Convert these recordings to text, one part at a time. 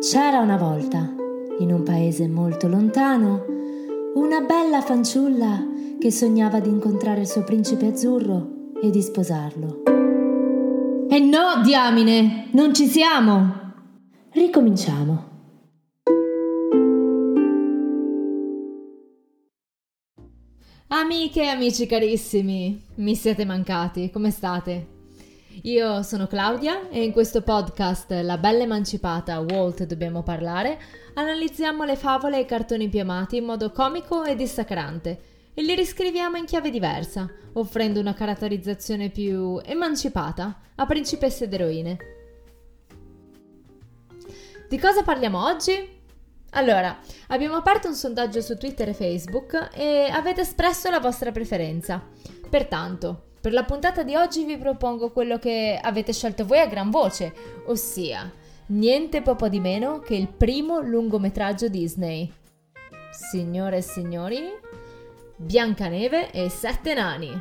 C'era una volta, in un paese molto lontano, una bella fanciulla che sognava di incontrare il suo principe azzurro e di sposarlo. E no, diamine, non ci siamo! Ricominciamo. Amiche e amici carissimi, mi siete mancati, come state? Io sono Claudia e in questo podcast La bella emancipata Walt dobbiamo parlare analizziamo le favole e i cartoni più amati in modo comico e dissacrante e li riscriviamo in chiave diversa, offrendo una caratterizzazione più emancipata a principesse ed eroine. Di cosa parliamo oggi? Allora, abbiamo aperto un sondaggio su Twitter e Facebook e avete espresso la vostra preferenza. Pertanto, per la puntata di oggi vi propongo quello che avete scelto voi a gran voce, ossia niente poco di meno che il primo lungometraggio Disney. Signore e signori, Biancaneve e Sette Nani.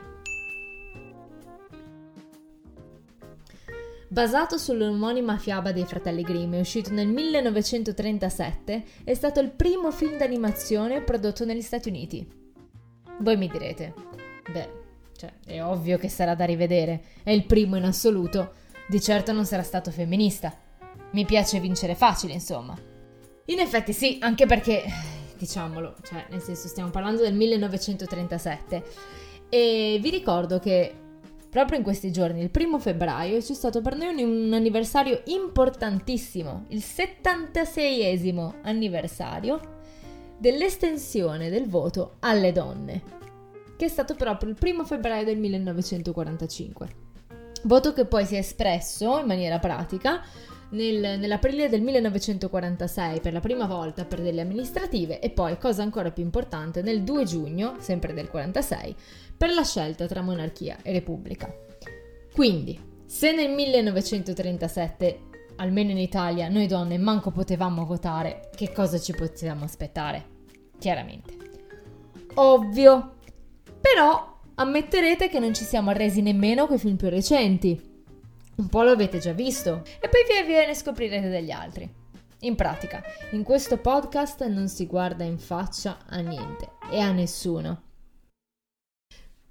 Basato sull'omonima fiaba dei fratelli Grimm, uscito nel 1937, è stato il primo film d'animazione prodotto negli Stati Uniti. Voi mi direte, beh, cioè, è ovvio che sarà da rivedere. È il primo in assoluto. Di certo non sarà stato femminista. Mi piace vincere facile, insomma. In effetti sì, anche perché, diciamolo, cioè, nel senso stiamo parlando del 1937. E vi ricordo che proprio in questi giorni, il primo febbraio, c'è stato per noi un anniversario importantissimo, il 76esimo anniversario dell'estensione del voto alle donne che è stato proprio il primo febbraio del 1945. Voto che poi si è espresso in maniera pratica nel, nell'aprile del 1946 per la prima volta per delle amministrative e poi, cosa ancora più importante, nel 2 giugno, sempre del 46, per la scelta tra monarchia e repubblica. Quindi, se nel 1937, almeno in Italia, noi donne manco potevamo votare, che cosa ci potevamo aspettare? Chiaramente. Ovvio però ammetterete che non ci siamo arresi nemmeno coi film più recenti. Un po' lo avete già visto e poi via via ne scoprirete degli altri. In pratica, in questo podcast non si guarda in faccia a niente e a nessuno.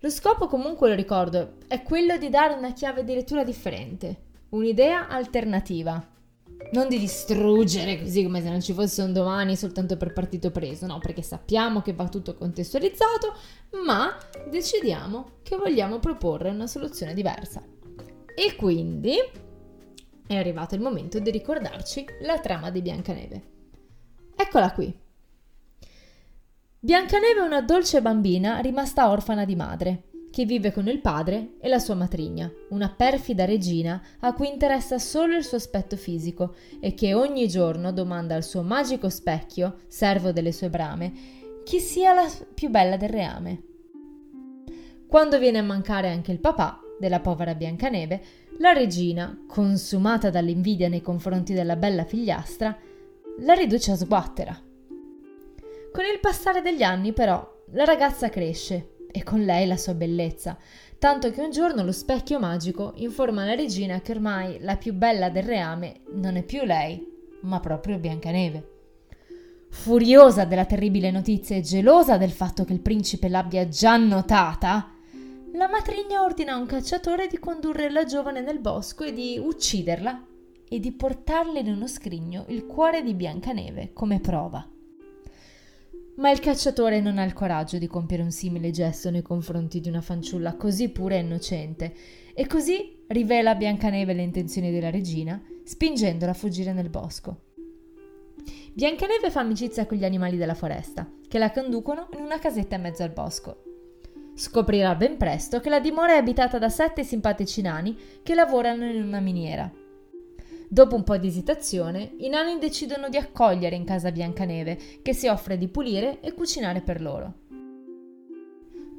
Lo scopo comunque, lo ricordo, è quello di dare una chiave di lettura differente, un'idea alternativa non di distruggere così come se non ci fosse un domani soltanto per partito preso, no, perché sappiamo che va tutto contestualizzato, ma decidiamo che vogliamo proporre una soluzione diversa. E quindi è arrivato il momento di ricordarci la trama di Biancaneve. Eccola qui. Biancaneve è una dolce bambina rimasta orfana di madre che vive con il padre e la sua matrigna, una perfida regina a cui interessa solo il suo aspetto fisico e che ogni giorno domanda al suo magico specchio, servo delle sue brame, chi sia la più bella del reame. Quando viene a mancare anche il papà della povera Biancaneve, la regina, consumata dall'invidia nei confronti della bella figliastra, la riduce a sguattera. Con il passare degli anni, però, la ragazza cresce e con lei la sua bellezza, tanto che un giorno lo specchio magico informa la regina che ormai la più bella del reame non è più lei, ma proprio Biancaneve. Furiosa della terribile notizia e gelosa del fatto che il principe l'abbia già notata, la matrigna ordina a un cacciatore di condurre la giovane nel bosco e di ucciderla e di portarle in uno scrigno il cuore di Biancaneve come prova. Ma il cacciatore non ha il coraggio di compiere un simile gesto nei confronti di una fanciulla così pura e innocente, e così rivela a Biancaneve le intenzioni della regina, spingendola a fuggire nel bosco. Biancaneve fa amicizia con gli animali della foresta, che la conducono in una casetta in mezzo al bosco. Scoprirà ben presto che la dimora è abitata da sette simpatici nani che lavorano in una miniera Dopo un po' di esitazione, i nani decidono di accogliere in casa Biancaneve, che si offre di pulire e cucinare per loro.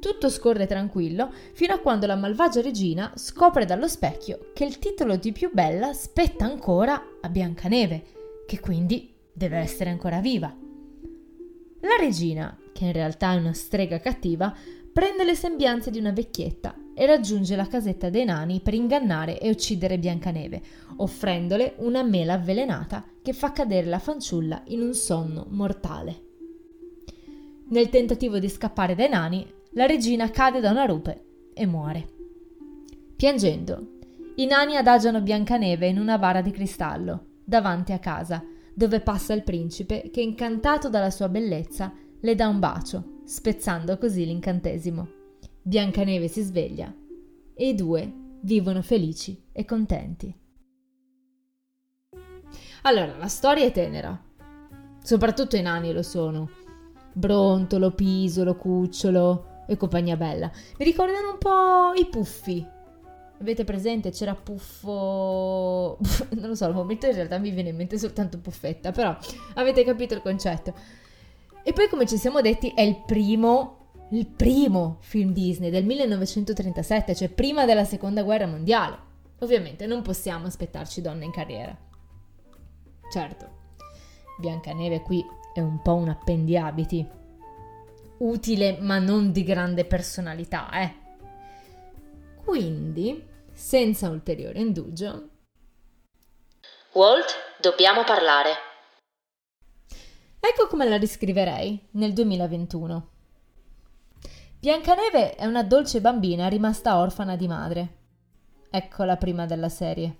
Tutto scorre tranquillo fino a quando la malvagia regina scopre dallo specchio che il titolo di più bella spetta ancora a Biancaneve, che quindi deve essere ancora viva. La regina, che in realtà è una strega cattiva, prende le sembianze di una vecchietta e raggiunge la casetta dei nani per ingannare e uccidere Biancaneve, offrendole una mela avvelenata che fa cadere la fanciulla in un sonno mortale. Nel tentativo di scappare dai nani, la regina cade da una rupe e muore. Piangendo, i nani adagiano Biancaneve in una bara di cristallo, davanti a casa, dove passa il principe che, incantato dalla sua bellezza, le dà un bacio, spezzando così l'incantesimo. Biancaneve si sveglia e i due vivono felici e contenti. Allora, la storia è tenera. Soprattutto i nani lo sono. Brontolo, Pisolo, Cucciolo e compagnia bella. Mi ricordano un po' i puffi. Avete presente? C'era Puffo... non lo so, al momento in realtà mi viene in mente soltanto Puffetta, però avete capito il concetto. E poi, come ci siamo detti, è il primo, il primo film Disney del 1937, cioè prima della seconda guerra mondiale. Ovviamente non possiamo aspettarci donne in carriera. Certo, Biancaneve qui è un po' un appendiabiti. Utile ma non di grande personalità, eh. Quindi, senza ulteriore indugio... Walt, dobbiamo parlare. Ecco come la riscriverei nel 2021. Biancaneve è una dolce bambina rimasta orfana di madre. Ecco la prima della serie.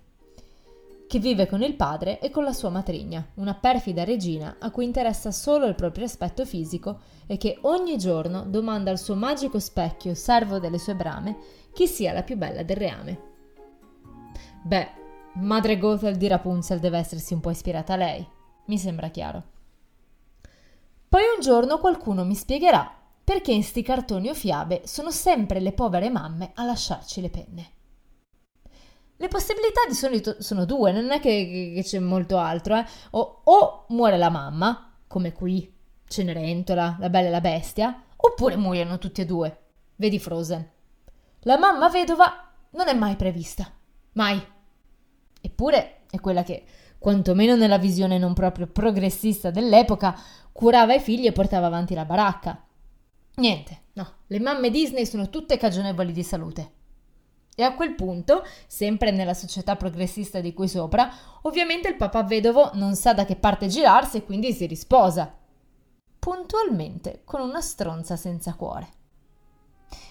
Che vive con il padre e con la sua matrigna, una perfida regina a cui interessa solo il proprio aspetto fisico e che ogni giorno domanda al suo magico specchio, servo delle sue brame, chi sia la più bella del reame. Beh, madre Gothel di Rapunzel deve essersi un po' ispirata a lei, mi sembra chiaro. Poi un giorno qualcuno mi spiegherà perché in sti cartoni o fiabe sono sempre le povere mamme a lasciarci le penne. Le possibilità di solito sono due, non è che, che c'è molto altro. Eh? O, o, muore la mamma, come qui, Cenerentola, la bella e la bestia, oppure muoiono tutti e due. Vedi Frozen. La mamma vedova non è mai prevista. Mai. Eppure è quella che, quantomeno nella visione non proprio progressista dell'epoca, curava i figli e portava avanti la baracca. Niente, no, le mamme Disney sono tutte cagionevoli di salute. E a quel punto, sempre nella società progressista di cui sopra, ovviamente il papà vedovo non sa da che parte girarsi e quindi si risposa. Puntualmente con una stronza senza cuore.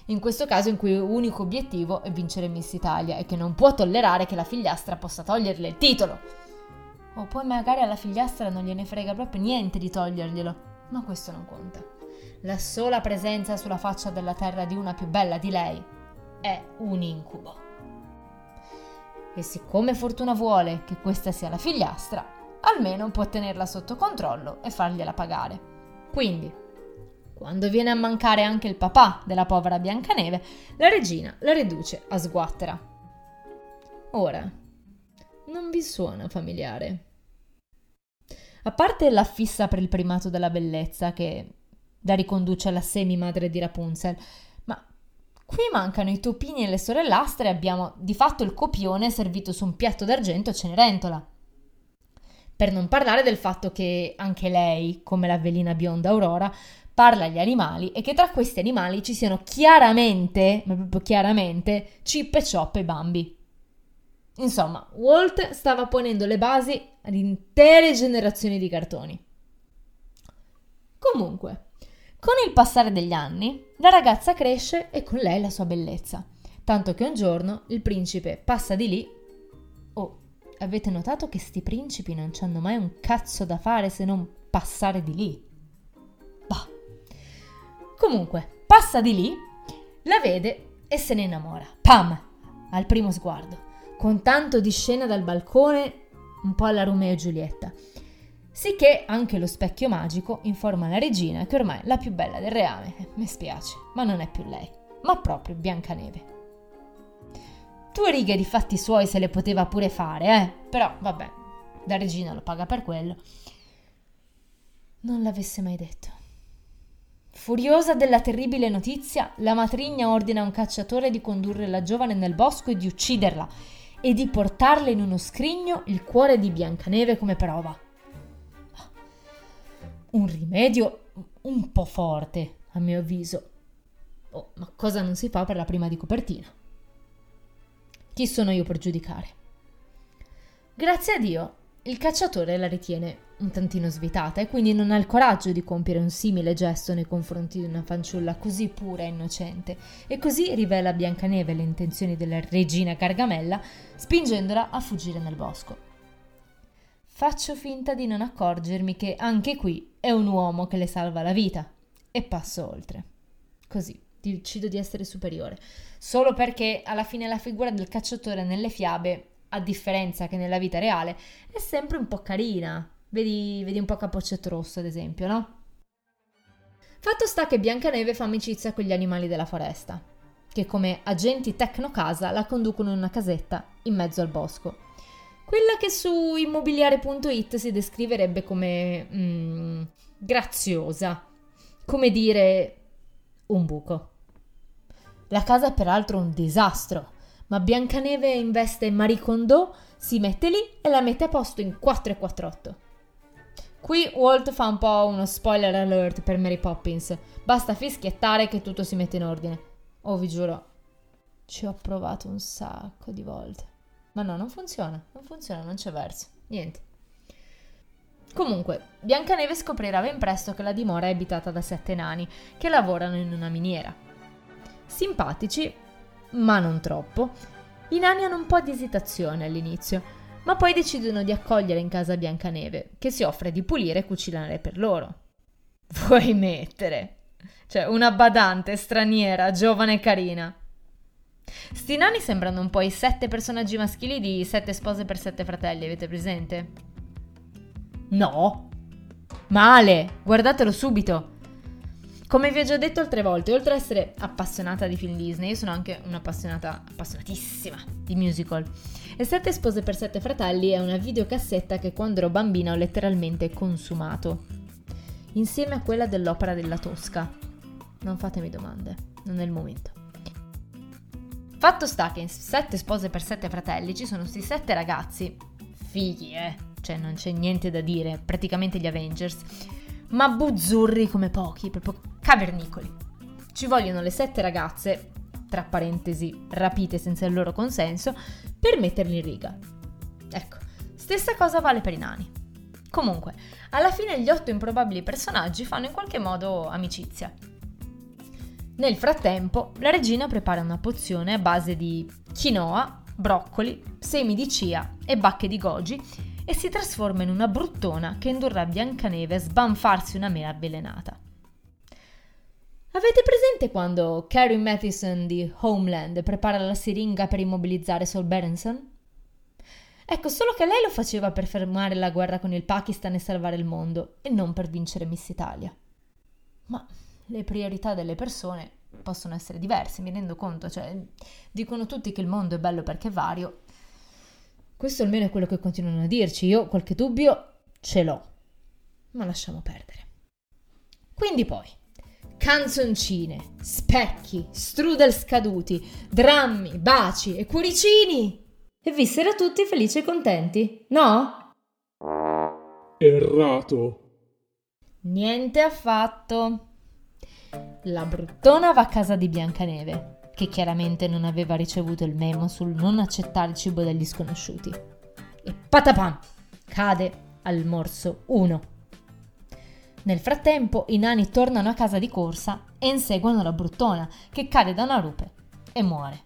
In questo caso in cui unico obiettivo è vincere Miss Italia e che non può tollerare che la figliastra possa toglierle il titolo. O poi magari alla figliastra non gliene frega proprio niente di toglierglielo, ma questo non conta. La sola presenza sulla faccia della terra di una più bella di lei è un incubo. E siccome Fortuna vuole che questa sia la figliastra, almeno può tenerla sotto controllo e fargliela pagare. Quindi, quando viene a mancare anche il papà della povera Biancaneve, la regina la riduce a sguattera. Ora, non vi suona familiare? A parte la fissa per il primato della bellezza, che la riconduce alla semi-madre di Rapunzel, ma qui mancano i topini e le sorellastre e abbiamo di fatto il copione servito su un piatto d'argento a Cenerentola. Per non parlare del fatto che anche lei, come la velina bionda Aurora, parla agli animali e che tra questi animali ci siano chiaramente, ma proprio chiaramente, Chip e Chop e Bambi. Insomma, Walt stava ponendo le basi ad intere generazioni di cartoni. Comunque, con il passare degli anni, la ragazza cresce e con lei la sua bellezza, tanto che un giorno il principe passa di lì. Oh, avete notato che sti principi non hanno mai un cazzo da fare se non passare di lì? Bah. Comunque, passa di lì, la vede e se ne innamora. Pam! Al primo sguardo con tanto di scena dal balcone, un po' alla Romeo e Giulietta. Sicché anche lo specchio magico informa la regina che ormai la più bella del reame, eh, mi spiace, ma non è più lei, ma proprio Biancaneve. Due righe di fatti suoi se le poteva pure fare, eh, però vabbè, la regina lo paga per quello. Non l'avesse mai detto. Furiosa della terribile notizia, la matrigna ordina a un cacciatore di condurre la giovane nel bosco e di ucciderla e di portarle in uno scrigno il cuore di Biancaneve come prova. Un rimedio un po' forte, a mio avviso. Oh, ma cosa non si fa per la prima di copertina? Chi sono io per giudicare? Grazie a Dio, il cacciatore la ritiene un tantino svitata e quindi non ha il coraggio di compiere un simile gesto nei confronti di una fanciulla così pura e innocente e così rivela a Biancaneve le intenzioni della regina Gargamella spingendola a fuggire nel bosco. Faccio finta di non accorgermi che anche qui è un uomo che le salva la vita e passo oltre. Così decido di essere superiore, solo perché alla fine la figura del cacciatore nelle fiabe, a differenza che nella vita reale, è sempre un po' carina, Vedi, vedi un po' Capoccetto Rosso, ad esempio, no? Fatto sta che Biancaneve fa amicizia con gli animali della foresta, che come agenti tecnocasa la conducono in una casetta in mezzo al bosco. Quella che su immobiliare.it si descriverebbe come mm, graziosa, come dire un buco. La casa è peraltro un disastro, ma Biancaneve investe Marie Kondo, si mette lì e la mette a posto in 448. Qui Walt fa un po' uno spoiler alert per Mary Poppins. Basta fischiettare che tutto si mette in ordine. Oh, vi giuro, ci ho provato un sacco di volte. Ma no, non funziona, non funziona, non c'è verso. Niente. Comunque, Biancaneve scoprirà ben presto che la dimora è abitata da sette nani che lavorano in una miniera. Simpatici, ma non troppo, i nani hanno un po' di esitazione all'inizio, ma poi decidono di accogliere in casa Biancaneve, che si offre di pulire e cucinare per loro. Vuoi mettere? Cioè, una badante straniera, giovane e carina. Sti nani sembrano un po' i sette personaggi maschili di Sette spose per sette fratelli, avete presente? No! Male! Guardatelo subito! Come vi ho già detto altre volte, oltre ad essere appassionata di film Disney, io sono anche un'appassionata, appassionatissima di musical. E Sette spose per sette fratelli è una videocassetta che quando ero bambina ho letteralmente consumato. Insieme a quella dell'opera della Tosca. Non fatemi domande, non è il momento. Fatto sta che in Sette spose per sette fratelli ci sono questi sette ragazzi, figli eh, cioè non c'è niente da dire, praticamente gli Avengers, ma buzzurri come pochi, proprio cavernicoli. Ci vogliono le sette ragazze, tra parentesi, rapite senza il loro consenso, per metterli in riga. Ecco, stessa cosa vale per i nani. Comunque, alla fine gli otto improbabili personaggi fanno in qualche modo amicizia. Nel frattempo, la regina prepara una pozione a base di quinoa, broccoli, semi di chia e bacche di goji e si trasforma in una bruttona che indurrà Biancaneve a sbanfarsi una mela avvelenata. Avete presente quando Carrie Mathison di Homeland prepara la siringa per immobilizzare Saul Berenson? Ecco, solo che lei lo faceva per fermare la guerra con il Pakistan e salvare il mondo, e non per vincere Miss Italia. Ma le priorità delle persone possono essere diverse, mi rendo conto, cioè dicono tutti che il mondo è bello perché è vario, questo almeno è quello che continuano a dirci. Io qualche dubbio ce l'ho. Ma lasciamo perdere. Quindi poi, canzoncine, specchi, strudel scaduti, drammi, baci e cuoricini. E vissero tutti felici e contenti, no? Errato. Niente affatto. La bruttona va a casa di Biancaneve che chiaramente non aveva ricevuto il memo sul non accettare il cibo dagli sconosciuti. E patapam! Cade al morso 1. Nel frattempo i nani tornano a casa di corsa e inseguono la bruttona che cade da una rupe e muore.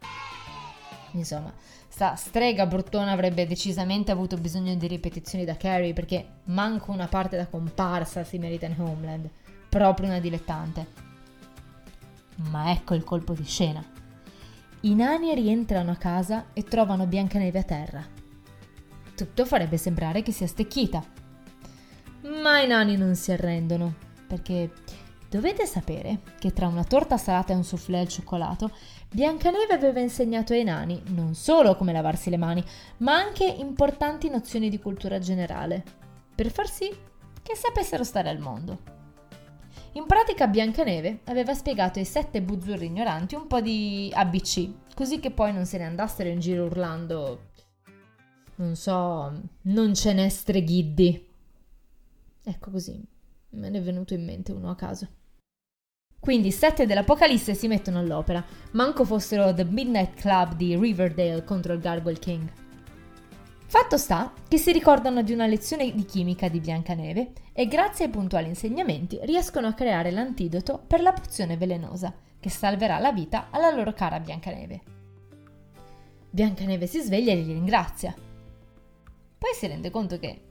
Insomma, sta strega bruttona avrebbe decisamente avuto bisogno di ripetizioni da Carrie perché manco una parte da comparsa si merita in Homeland. Proprio una dilettante. Ma ecco il colpo di scena. I nani rientrano a casa e trovano Biancaneve a terra. Tutto farebbe sembrare che sia stecchita. Ma i nani non si arrendono, perché dovete sapere che tra una torta salata e un soufflé al cioccolato, Biancaneve aveva insegnato ai nani non solo come lavarsi le mani, ma anche importanti nozioni di cultura generale, per far sì che sapessero stare al mondo. In pratica Biancaneve aveva spiegato ai sette buzzurri ignoranti un po' di ABC, così che poi non se ne andassero in giro urlando non so, non ce n'è streghiddi. Ecco così, me ne è venuto in mente uno a caso. Quindi i sette dell'Apocalisse si mettono all'opera, manco fossero The Midnight Club di Riverdale contro il Gargoyle King. Fatto sta che si ricordano di una lezione di chimica di Biancaneve e grazie ai puntuali insegnamenti riescono a creare l'antidoto per la pozione velenosa che salverà la vita alla loro cara Biancaneve. Biancaneve si sveglia e li ringrazia. Poi si rende conto che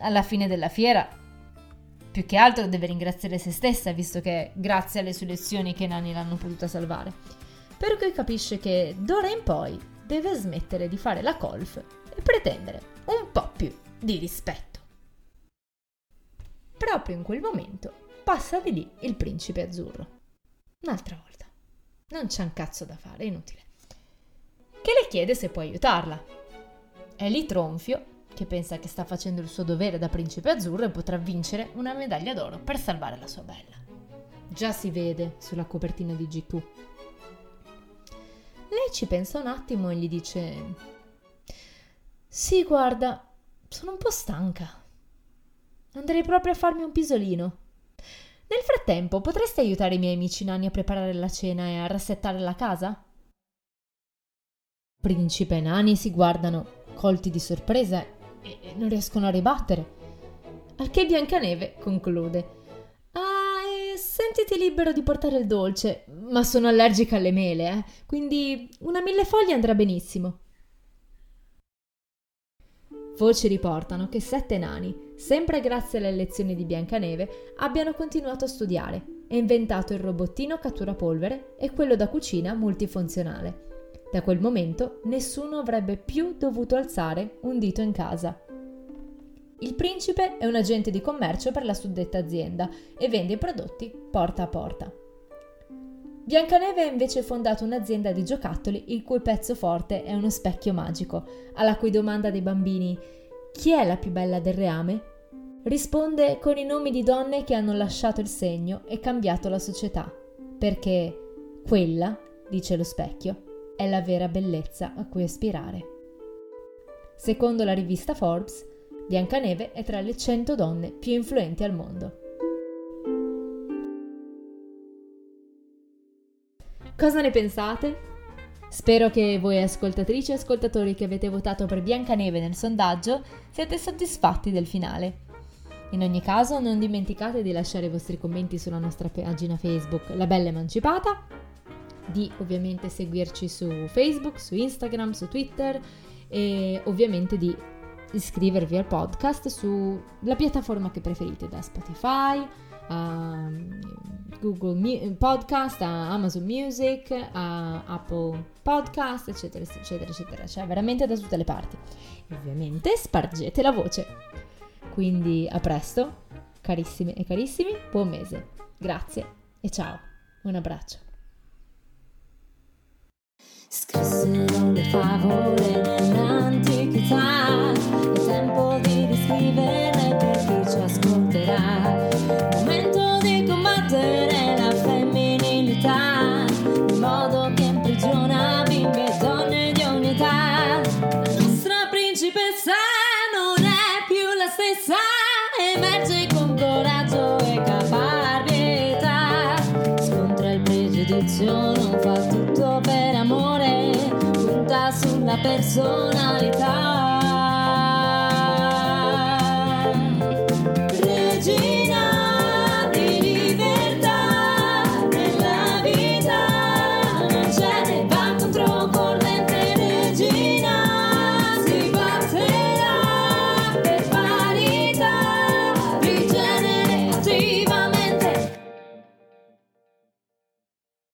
alla fine della fiera più che altro deve ringraziare se stessa visto che grazie alle sue lezioni che nani l'hanno potuta salvare. Per cui capisce che d'ora in poi deve smettere di fare la colf e pretendere un po' più di rispetto. Proprio in quel momento passa di lì il principe azzurro. Un'altra volta. Non c'è un cazzo da fare, è inutile. Che le chiede se può aiutarla. È lì Tronfio, che pensa che sta facendo il suo dovere da principe azzurro e potrà vincere una medaglia d'oro per salvare la sua bella. Già si vede sulla copertina di GQ. Lei ci pensa un attimo e gli dice sì, guarda, sono un po' stanca. Andrei proprio a farmi un pisolino. Nel frattempo, potresti aiutare i miei amici nani a preparare la cena e a rassettare la casa? Principe e nani si guardano, colti di sorpresa, e non riescono a ribattere. Al che Biancaneve conclude. Ah, e sentiti libero di portare il dolce, ma sono allergica alle mele, eh? Quindi una mille foglie andrà benissimo. Voci riportano che sette nani, sempre grazie alle lezioni di Biancaneve, abbiano continuato a studiare e inventato il robottino cattura polvere e quello da cucina multifunzionale. Da quel momento nessuno avrebbe più dovuto alzare un dito in casa. Il principe è un agente di commercio per la suddetta azienda e vende i prodotti porta a porta. Biancaneve ha invece fondato un'azienda di giocattoli il cui pezzo forte è uno specchio magico, alla cui domanda dei bambini chi è la più bella del reame? risponde con i nomi di donne che hanno lasciato il segno e cambiato la società, perché quella, dice lo specchio, è la vera bellezza a cui aspirare. Secondo la rivista Forbes, Biancaneve è tra le 100 donne più influenti al mondo. Cosa ne pensate? Spero che voi ascoltatrici e ascoltatori che avete votato per Biancaneve nel sondaggio siate soddisfatti del finale. In ogni caso non dimenticate di lasciare i vostri commenti sulla nostra pagina Facebook La Bella Emancipata, di ovviamente seguirci su Facebook, su Instagram, su Twitter e ovviamente di iscrivervi al podcast sulla piattaforma che preferite, da Spotify, a Google Podcast, a Amazon Music, a Apple Podcast, eccetera, eccetera, eccetera. Cioè veramente da tutte le parti. E ovviamente spargete la voce. Quindi a presto, carissime e carissimi, buon mese. Grazie e ciao. Un abbraccio. Scrissero le favole nell'antichità, è tempo di riscrivere non fa tutto per amore, punta sulla personalità.